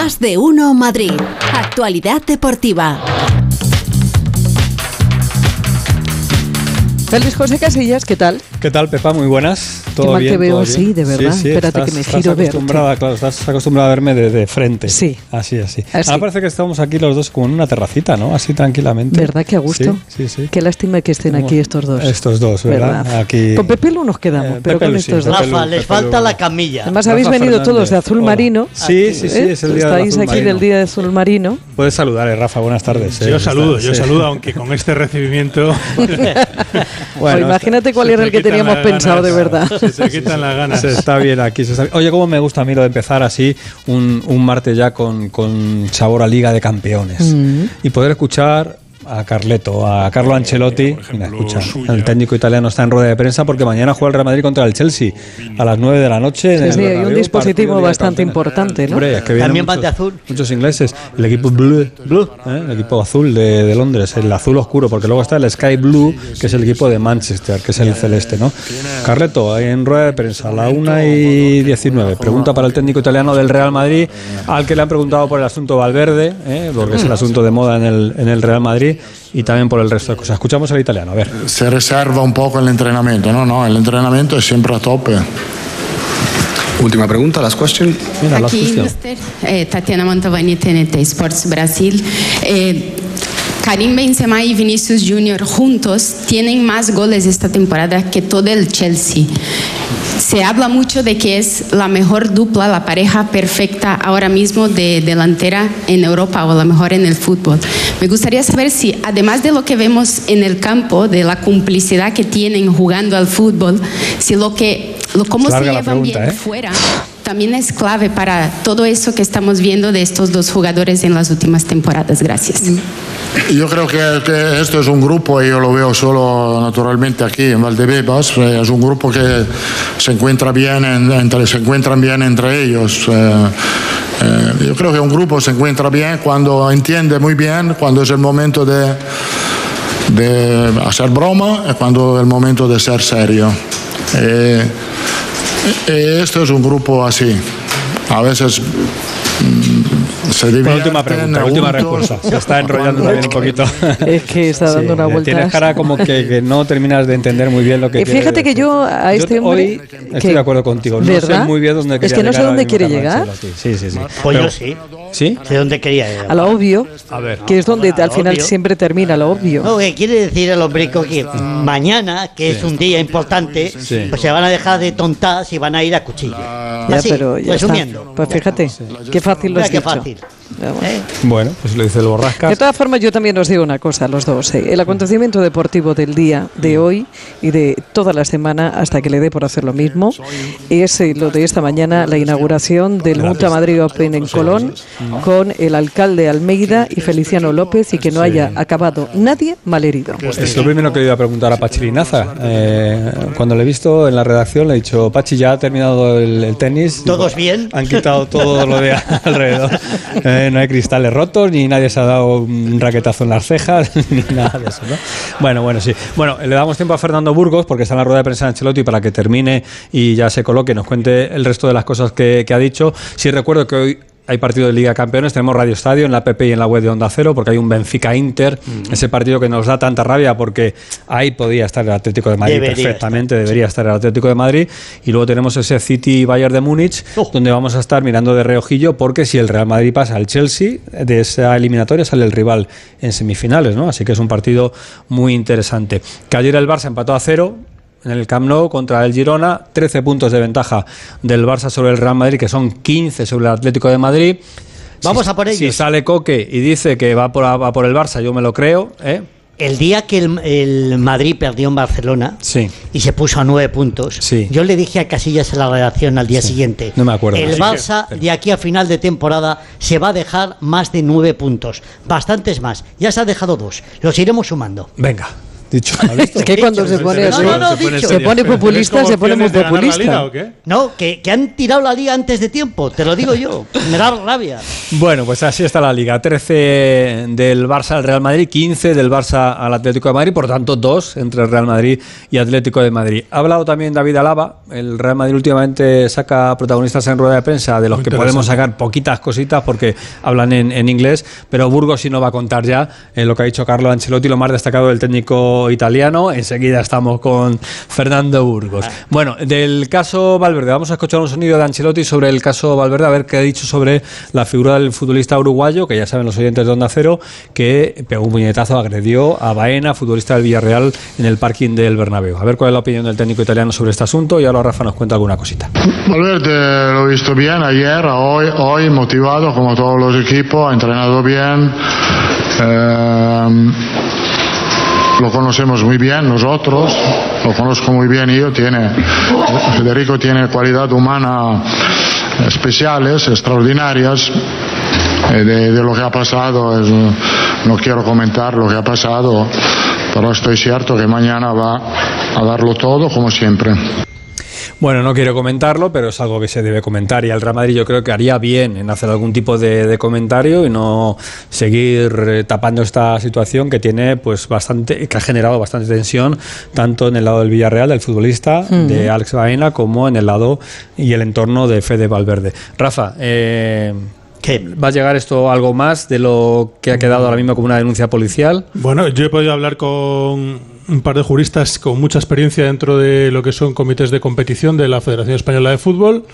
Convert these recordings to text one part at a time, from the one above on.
Más de uno Madrid. Actualidad deportiva. Félix José Casillas, ¿qué tal? ¿Qué tal, Pepa? Muy buenas. Qué ¿Todo mal bien? te veo, ¿Todo bien? sí, de verdad. Espérate que me estás giro verte. acostumbrada, claro, estás acostumbrada a verme de, de frente. Sí. Así, así. Así. Ahora parece que estamos aquí los dos como en una terracita, ¿no? Así tranquilamente. ¿Verdad que a gusto? Sí, sí, sí. Qué lástima que estén aquí estos dos. Estos dos, ¿verdad? Aquí. Con Pepe Lu nos quedamos, Eh, pero Pepe con Lu sí, estos dos. Rafa, les Pepe falta Lu. la camilla. Además Rafa habéis venido Fernández. todos de azul Hola. marino. Sí, sí, sí, ¿eh? es el día del Estáis azul aquí del día de azul marino. Puedes saludar, eh, Rafa. Buenas tardes. eh. Yo saludo, yo Sí. saludo, aunque con este recibimiento imagínate cuál era el que teníamos pensado de verdad. Se quitan las ganas. Se está bien aquí. se está bien. Oye, cómo me gusta a mí lo de empezar así, un, un martes ya con, con sabor a Liga de Campeones. Mm. Y poder escuchar a Carleto, a Carlo Ancelotti. Mira, escucha, el técnico italiano está en rueda de prensa porque mañana juega el Real Madrid contra el Chelsea a las 9 de la noche. en Sí, el hay un Bernabéu, dispositivo bastante importante, ¿no? Hombre, es que También van muchos- de azul. Muchos ingleses. El equipo Blue, Blue ¿eh? el equipo azul de, de Londres, el azul oscuro, porque luego está el Sky Blue, que es el equipo de Manchester, que es el celeste, ¿no? Carleto, ahí en rueda de prensa, a la 1 y 19. Pregunta para el técnico italiano del Real Madrid, al que le han preguntado por el asunto Valverde, ¿eh? porque es el asunto de moda en el, en el Real Madrid, y también por el resto de cosas. Escuchamos al italiano, a ver. se reserva un poco el entrenamiento, no, no, el entrenamiento es siempre a tope. Última pregunta, last question. Mira, la Aqui, cuestión. Mister, eh, Tatiana Mantovani, TNT Sports Brasil. Eh, Karim Benzema y Vinicius Junior juntos tienen más goles esta temporada que todo el Chelsea. Se habla mucho de que es la mejor dupla, la pareja perfecta ahora mismo de delantera en Europa o la mejor en el fútbol. Me gustaría saber si, además de lo que vemos en el campo, de la complicidad que tienen jugando al fútbol, si lo que, cómo se llevan pregunta, bien ¿eh? fuera también es clave para todo eso que estamos viendo de estos dos jugadores en las últimas temporadas. Gracias. Yo creo que, que esto es un grupo, y yo lo veo solo naturalmente aquí en Valdebebas, eh, es un grupo que se encuentra bien, en- entre, se encuentran bien entre ellos. eh, eh, yo creo que un grupo se encuentra bien cuando entiende muy bien cuando es el momento de, de hacer broma y cuando es el momento de ser serio. Eh, esto es un grupo así. A veces mm, se Por última pregunta, última respuesta. Se está enrollando también un poquito. Es que está dando Sí, una vuelta. Tienes cara como que, que no terminas de entender muy bien lo que Eh, fíjate que yo a este Yo hombre- Hoy que- estoy de acuerdo contigo. No sé ¿Verdad? muy bien dónde Es que no sé dónde quiere llegar. Sí, sí, sí. Pues Pero- yo sí. ¿Sí? ¿De dónde quería llegar? A lo obvio, A ver. que es donde al final obvio. siempre termina lo obvio. No, que quiere decir el hombre que mañana, que es un día importante, Sí. pues se van a dejar de tontas y van a ir a cuchillo. Ya, Así, pero ya está. resumiendo. Pues fíjate, qué fácil lo has qué dicho. Fácil. ¿Eh? Bueno, pues lo dice el Borrascas. De todas formas, yo también os digo una cosa, los dos. ¿eh? El acontecimiento deportivo del día de hoy y de toda la semana, hasta que le dé por hacer lo mismo, es eh, lo de esta mañana, la inauguración del Multa Madrid Open en Colón, con el alcalde Almeida y Feliciano López, y que no haya acabado nadie malherido. Es lo primero que le iba a preguntar a Pachi Linaza. Eh, cuando le he visto en la redacción, le he dicho, Pachi, ya ha terminado el, el tenis. ¿Todos bien? Han quitado todo lo de alrededor. No hay cristales rotos, ni nadie se ha dado un raquetazo en las cejas, ni nada de eso, ¿no? Bueno, bueno, sí. Bueno, le damos tiempo a Fernando Burgos, porque está en la rueda de prensa de Ancelotti, para que termine y ya se coloque, nos cuente el resto de las cosas que, que ha dicho. Sí recuerdo que hoy hay partido de Liga Campeones, tenemos Radio Estadio en la app y en la web de Onda Cero, porque hay un Benfica Inter, ese partido que nos da tanta rabia porque ahí podía estar el Atlético de Madrid Debería perfectamente, debería estar el Atlético de Madrid, y luego tenemos ese City Bayern de Múnich, Oh. donde vamos a estar mirando de reojillo, porque si el Real Madrid pasa al Chelsea, de esa eliminatoria sale el rival en semifinales, ¿no? Así que es un partido muy interesante. Que ayer el Barça empató a cero, en el Camp Nou contra el Girona, 13 puntos de ventaja del Barça sobre el Real Madrid, que son 15 sobre el Atlético de Madrid. Vamos Si- a por Si ellos. sale Coque y dice que va por, va por el Barça, yo me lo creo, ¿eh? El día que el, el Madrid perdió en Barcelona Sí. y se puso a nueve puntos, Sí. yo le dije a Casillas en la redacción al día siguiente, No me acuerdo. el Barça de aquí a final de temporada se va a dejar más de nueve puntos, bastantes más, ya se ha dejado dos, los iremos sumando. Venga. Dicho, que cuando se pone No, así, no, no, Se pone dicho. se pone populista, se pone muy populista. ¿o qué? No, que, que han tirado la liga antes de tiempo, te lo digo yo. Me da rabia. Bueno, pues así está la liga. 13 del Barça al Real Madrid, 15 del Barça al Atlético de Madrid, por tanto dos entre el Real Madrid y Atlético de Madrid. Ha hablado también David Alaba. El Real Madrid últimamente saca protagonistas en rueda de prensa de los Muy que podemos sacar poquitas cositas porque hablan en, en inglés, pero Burgos sí no va a contar ya eh, lo que ha dicho Carlo Ancelotti, lo más destacado del técnico italiano. Enseguida estamos con Fernando Burgos. Bueno, del caso Valverde, vamos a escuchar un sonido de Ancelotti sobre el caso Valverde, a ver qué ha dicho sobre la figura del futbolista uruguayo, que ya saben los oyentes de Onda Cero, que pegó un puñetazo, agredió a Baena, futbolista del Villarreal, en el parking del Bernabéu. A ver cuál es la opinión del técnico italiano sobre este asunto y ahora Rafa nos cuenta alguna cosita. Valverde lo he visto bien ayer, hoy, hoy motivado como todos los equipos, ha entrenado bien. Eh, lo conocemos muy bien nosotros, lo conozco muy bien yo, tiene, Federico tiene cualidad humana especiales, extraordinarias. Eh, De, lo que ha pasado, no quiero comentar lo que ha pasado, pero estoy cierto que mañana va a darlo todo como siempre. Bueno, no quiero comentarlo, pero es algo que se debe comentar y el Real Madrid yo creo que haría bien en hacer algún tipo de, de comentario y no seguir eh, tapando esta situación que tiene pues bastante, que ha generado bastante tensión tanto en el lado del Villarreal, del futbolista, de Alex Baena, como en el lado y el entorno de Fede Valverde. Rafa, eh, ¿Qué? ¿va a llegar esto algo más de lo que ha quedado ahora mismo como una denuncia policial? Bueno, yo he podido hablar con un par de juristas con mucha experiencia dentro de lo que son comités de competición de la Federación Española de Fútbol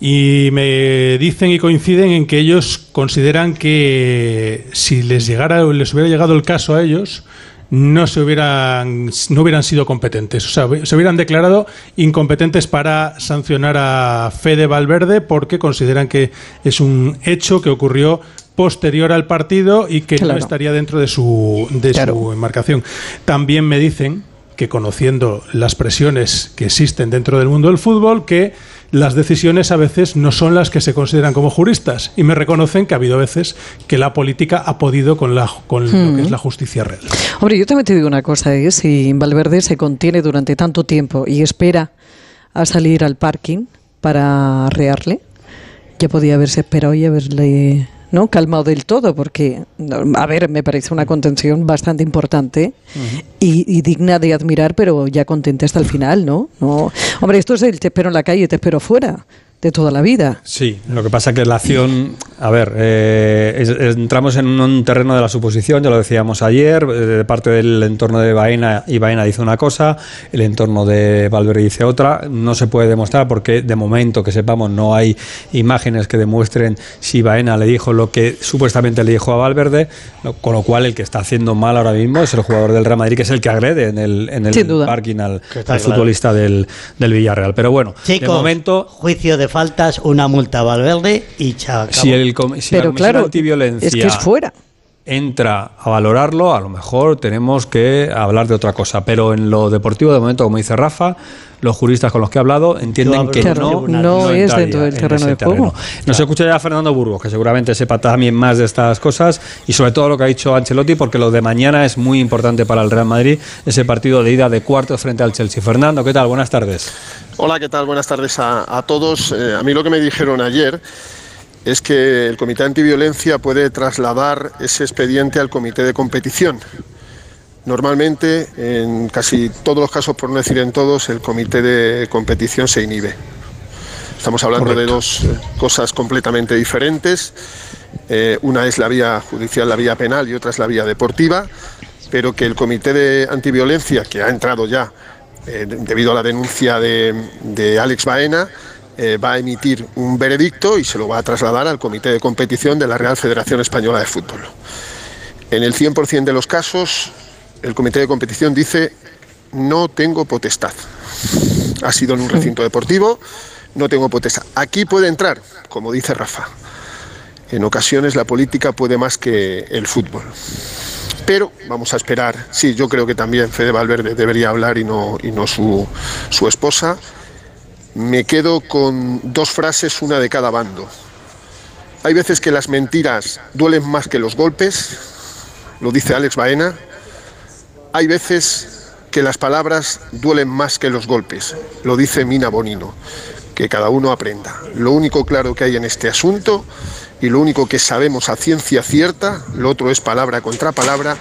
y me dicen y coinciden en que ellos consideran que si les llegara les hubiera llegado el caso a ellos no se hubieran no hubieran sido competentes, o sea, se hubieran declarado incompetentes para sancionar a Fede Valverde porque consideran que es un hecho que ocurrió posterior al partido y que no estaría dentro de su de Claro. su enmarcación. También me dicen que conociendo las presiones que existen dentro del mundo del fútbol, que las decisiones a veces no son las que se consideran como juristas y me reconocen que ha habido veces que la política ha podido con, la, con lo que es la justicia real. Hombre, yo también te digo una cosa, ¿eh? si Valverde se contiene durante tanto tiempo y espera a salir al parking para arrearle, ya podía haberse esperado y haberle ¿no? calmado del todo, porque, a ver, me parece una contención bastante importante y, y digna de admirar, pero ya contenta hasta el final, ¿no? no Hombre, esto es el te espero en la calle, te espero fuera, de toda la vida. Sí, lo que pasa que la acción, a ver, eh, es- entramos en un terreno de la suposición, ya lo decíamos ayer, eh, de parte del entorno de Baena, y Baena dice una cosa, el entorno de Valverde dice otra, no se puede demostrar porque de momento que sepamos no hay imágenes que demuestren si Baena le dijo lo que supuestamente le dijo a Valverde, con lo cual el que está haciendo mal ahora mismo es el jugador del Real Madrid, que es el que agrede en el, en el parking al, al claro. futbolista del, del Villarreal. Pero bueno, de Chicos, momento... juicio de faltas, una multa a Valverde y chao. Si, el, si la Pero Comisión claro, antiviolencia es que es fuera. Entra a valorarlo, a lo mejor tenemos que hablar de otra cosa. Pero en lo deportivo, de momento, como dice Rafa, los juristas con los que he hablado entienden que no, tribunales. no es dentro del en terreno de juego. Nos escucha ya Fernando Burgos, que seguramente sepa también más de estas cosas y sobre todo lo que ha dicho Ancelotti, porque lo de mañana es muy importante para el Real Madrid, ese partido de ida de cuartos frente al Chelsea. Fernando, ¿qué tal? Buenas tardes. Hola, ¿qué tal? Buenas tardes a, a todos. Eh, a mí lo que me dijeron ayer es que el Comité Antiviolencia puede trasladar ese expediente al Comité de Competición. Normalmente, en casi todos los casos, por no decir en todos, el Comité de Competición se inhibe. Estamos hablando de dos eh, cosas completamente diferentes. Eh, una es la vía judicial, la vía penal y otra es la vía deportiva, pero que el Comité de Antiviolencia, que ha entrado ya eh, de- debido a la denuncia de, de Alex Baena, eh, va a emitir un veredicto y se lo va a trasladar al Comité de Competición de la Real Federación Española de Fútbol. En el 100% de los casos, el Comité de Competición dice no tengo potestad. Ha sido en un recinto deportivo, no tengo potestad. Aquí puede entrar, como dice Rafa. En ocasiones la política puede más que el fútbol. Pero vamos a esperar. Sí, yo creo que también Fede Valverde debería hablar y no, y no su, su esposa. Me quedo con dos frases, una de cada bando. Hay veces que las mentiras duelen más que los golpes, lo dice Alex Baena. hay veces que las palabras duelen más que los golpes, lo dice Mina Bonino, que cada uno aprenda. Lo único claro que hay en este asunto y lo único que sabemos a ciencia cierta, lo otro es palabra contra palabra,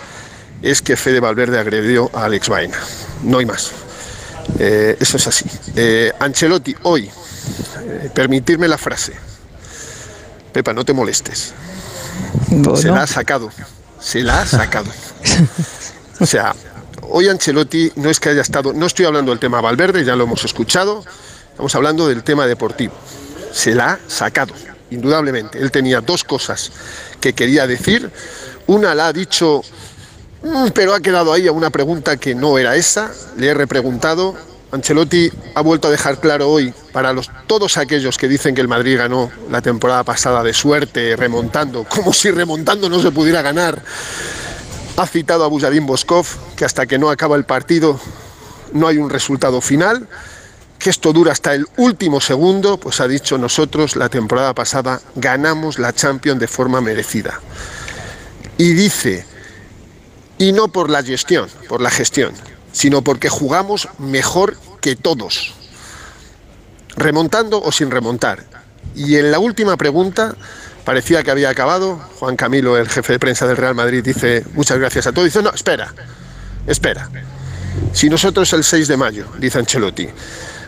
es que Fede Valverde agredió a Alex Baena. No hay más. Eh, eso es así. Eh, Ancelotti, hoy, eh, permitirme la frase. Pepa, no te molestes. Se la ha sacado. Se la ha sacado. O sea, hoy Ancelotti no es que haya estado, no estoy hablando del tema Valverde, ya lo hemos escuchado, estamos hablando del tema deportivo. Se la ha sacado, indudablemente. Él tenía dos cosas que quería decir. Una la ha dicho, pero ha quedado ahí una pregunta que no era esa. Le he repreguntado. Ancelotti ha vuelto a dejar claro hoy para todos aquellos que dicen que el Madrid ganó la temporada pasada de suerte, remontando, como si remontando no se pudiera ganar. Ha citado a Bujadín Boskov, que hasta que no acaba el partido no hay un resultado final, que esto dura hasta el último segundo, pues ha dicho nosotros la temporada pasada ganamos la Champions de forma merecida. Y dice, y no por la gestión, por la gestión, sino porque jugamos mejor que todos, remontando o sin remontar. Y en la última pregunta parecía que había acabado. Juan Camilo, el jefe de prensa del Real Madrid, dice muchas gracias a todos. Dice, no, espera, espera. Si nosotros el 6 de mayo, dice Ancelotti,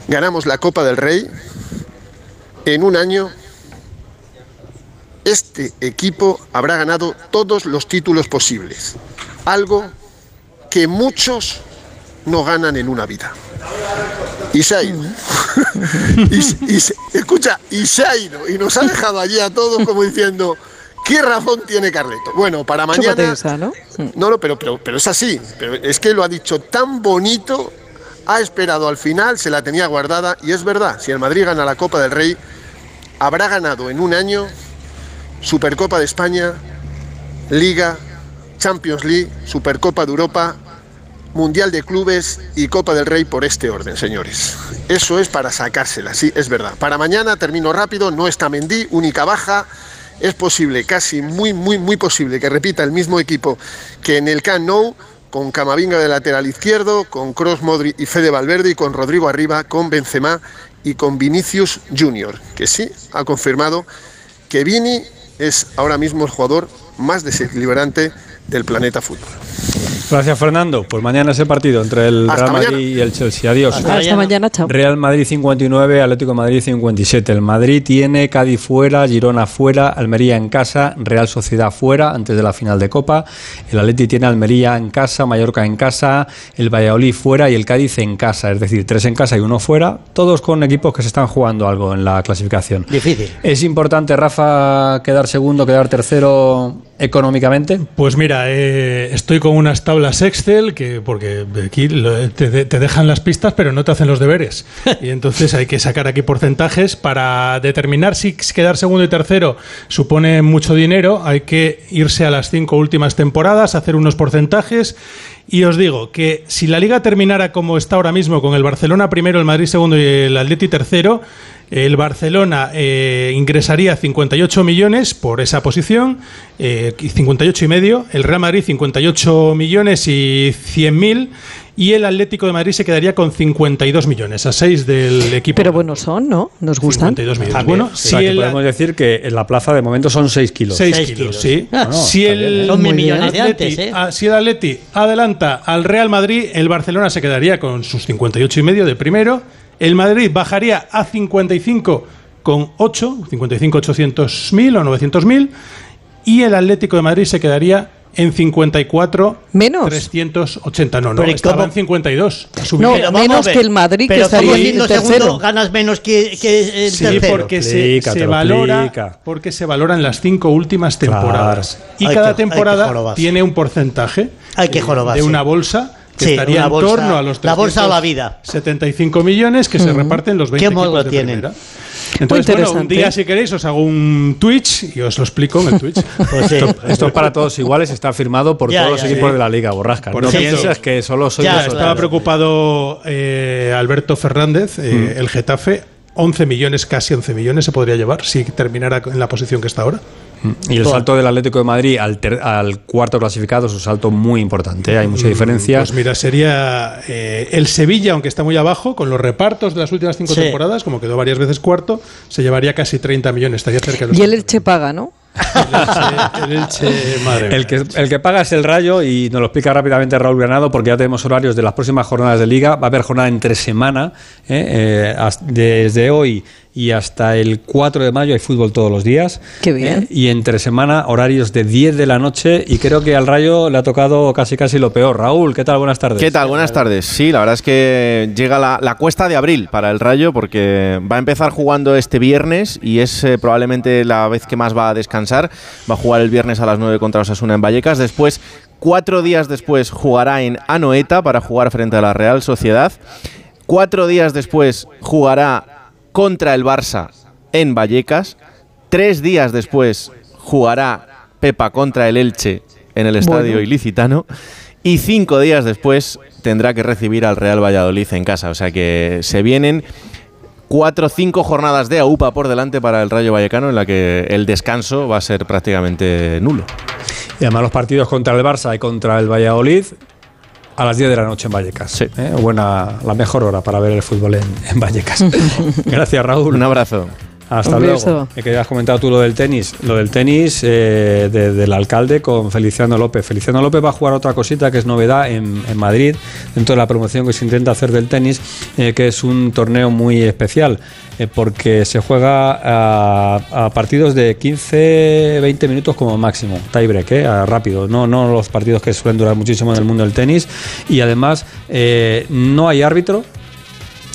ganamos la Copa del Rey, en un año este equipo habrá ganado todos los títulos posibles. Algo que muchos no ganan en una vida. Y se ha ido. y, y se- escucha, y se ha ido. Y nos ha dejado allí a todos como diciendo, ¿qué razón tiene Carleto? Bueno, para mañana... Esa, ¿no? No, no, pero, pero, pero es así. Pero es que lo ha dicho tan bonito, ha esperado al final, se la tenía guardada y es verdad, si el Madrid gana la Copa del Rey, habrá ganado en un año Supercopa de España, Liga, Champions League, Supercopa de Europa, Mundial de Clubes y Copa del Rey por este orden, señores. Eso es para sacársela, sí, es verdad. Para mañana, termino rápido, no está Mendy, única baja. Es posible, casi muy, muy, muy posible que repita el mismo equipo que en el Camp Nou, con Camavinga de lateral izquierdo, con Cross, Modri y Fede Valverde y con Rodrigo arriba, con Benzema y con Vinicius Junior, que sí ha confirmado que Vini es ahora mismo el jugador más desequilibrante del planeta fútbol. Gracias, Fernando. Pues mañana ese partido entre el Hasta Real Madrid mañana. y el Chelsea. Adiós. Hasta, mañana, chao. Real Madrid 59, Atlético de Madrid 57. El Madrid tiene Cádiz fuera, Girona fuera, Almería en casa, Real Sociedad fuera antes de la final de Copa. El Atleti tiene Almería en casa, Mallorca en casa, el Valladolid fuera y el Cádiz en casa. Es decir, tres en casa y uno fuera, todos con equipos que se están jugando algo en la clasificación. Difícil. ¿Es importante, Rafa, quedar segundo, quedar tercero económicamente? Pues mira, eh, estoy con unas tablas Excel que porque aquí te dejan las pistas pero no te hacen los deberes y entonces hay que sacar aquí porcentajes para determinar si quedar segundo y tercero supone mucho dinero. Hay que irse a las cinco últimas temporadas, hacer unos porcentajes y os digo que si la liga terminara como está ahora mismo con el Barcelona primero, el Madrid segundo y el Atleti tercero, el Barcelona eh, ingresaría 58 millones por esa posición, eh, y 58 y medio. El Real Madrid 58 millones y 100 mil. Y el Atlético de Madrid se quedaría con 52 millones, a 6 del equipo. Pero buenos son, ¿no? Nos gustan. 52 millones. También. Bueno, O si sea, que el, podemos decir que en la plaza de momento son 6 kilos. 6 Seis kilos, kilos. sí. Bueno, si está el. Son mil millones de Atleti- antes, ¿eh? ah, si el Atleti adelanta al Real Madrid, el Barcelona se quedaría con sus 58 y medio de primero. El Madrid bajaría a 55 con 8, 55 800 mil o 900 mil. Y el Atlético de Madrid se quedaría en 54 Menos. 380. No, no, Pero ¿y estaba cómo? en 52. Ha subido. No, menos que el Madrid, que estaría ¿cómo en tercero. segundo ganas menos que, que el Sí, tercero? porque se, se valora porque se valoran las cinco últimas Claro. temporadas y Hay cada que- temporada tiene un porcentaje Hay que jorobarse. de una bolsa que Sí, estaría en bolsa- torno a los la bolsa la vida. 75 millones que se reparten los 20 ¿Qué modo equipos de tienen? primera. Entonces, bueno, un día si queréis os hago un Twitch y os lo explico en el Twitch. Pues sí. Esto es para todos iguales, está firmado por Ya, todos los equipos sí. de la liga, borrasca. Por no piensas que solo soy Ya. Estaba preocupado eh, Alberto Fernández, eh, Mm. el Getafe. 11 millones, casi 11 millones se podría llevar si terminara en la posición que está ahora. Y el salto del Atlético de Madrid al, ter- al cuarto clasificado es un salto muy importante, ¿eh? hay mucha diferencia. Pues mira, sería eh, el Sevilla, aunque está muy abajo, con los repartos de las últimas cinco Sí. temporadas, como quedó varias veces cuarto, se llevaría casi 30 millones, estaría cerca de los Y el Elche paga, ¿no? El Elche, madre El que, el que paga es el Rayo y nos lo explica rápidamente Raúl Granado porque ya tenemos horarios de las próximas jornadas de liga. Va a haber jornada entre semana, ¿eh? Eh, desde hoy y hasta el 4 de mayo hay fútbol todos los días. Qué bien. ¿eh? Y entre semana horarios de 10 de la noche y creo que al Rayo le ha tocado casi casi lo peor. Raúl, ¿qué tal? Buenas tardes. ¿Qué tal? Buenas tardes. Sí, la verdad es que llega la, la cuesta de abril para el Rayo porque va a empezar jugando este viernes y es eh, probablemente la vez que más va a descansar. Va a jugar el viernes a las 9 contra Osasuna en Vallecas. Después, cuatro días después, jugará en Anoeta para jugar frente a la Real Sociedad. Cuatro días después jugará contra el Barça en Vallecas. Tres días después jugará Pepa contra el Elche en el estadio Bueno. ilicitano. Y cinco días después tendrá que recibir al Real Valladolid en casa. O sea que se vienen cuatro o cinco jornadas de AUPA por delante para el Rayo Vallecano en la que el descanso va a ser prácticamente nulo. Y además los partidos contra el Barça y contra el Valladolid a las 10 de la noche en Vallecas. Sí. ¿eh? Buena, la mejor hora para ver el fútbol en, en Vallecas. Gracias, Raúl. Un abrazo. Hasta Un luego. beso. Eh, que comentado tú lo del tenis. Lo del tenis eh, de- del alcalde con Feliciano López. Feliciano López va a jugar otra cosita que es novedad en, en Madrid, dentro de la promoción que se intenta hacer del tenis, eh, que es un torneo muy especial, eh, porque se juega a, a partidos de 15, 20 minutos como máximo, tiebreak, eh, rápido, no, no los partidos que suelen durar muchísimo en el mundo del tenis. Y además, no hay árbitro,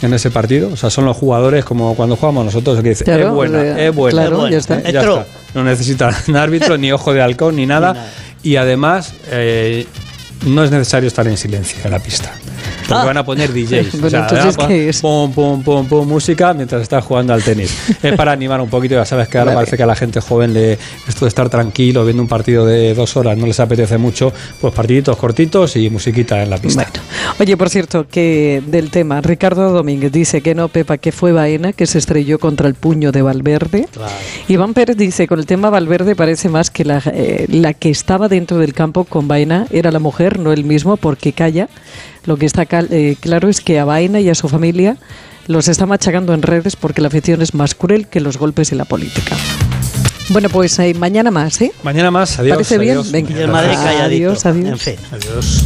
en ese partido. O sea, son los jugadores como cuando jugamos nosotros, que dice, Claro, es buena, o sea, es buena. claro, Es buena. ya está. Ya está. No necesitan árbitro, ni ojo de halcón, ni nada. nada. Y además, eh, no es necesario estar en silencio en la pista. Porque Ah. van a poner DJs. Bueno, o sea, entonces. Pum, pum, pum, pum, música mientras estás jugando al tenis. es para animar un poquito. Ya sabes que ahora Vale. parece que a la gente joven le esto de estar tranquilo viendo un partido de dos horas no les apetece mucho. Pues partiditos cortitos y musiquita en la pista. Bueno, oye, por cierto, que del tema, Ricardo Domínguez dice que no, Pepa, que fue Baena que se estrelló contra el puño de Valverde. Iván Pérez dice, con el tema Valverde parece más que la, eh, la que estaba dentro del campo con Baena era la mujer, no el mismo, porque calla. Lo que está cal- eh, claro es que a Baena y a su familia los está machacando en redes porque la afición es más cruel que los golpes y la política. Bueno, pues eh, mañana más, ¿eh? Mañana más. Adiós. ¿Parece bien? adiós. Venga. Y el Madrid calladito. Adiós, adiós. En fin. Adiós.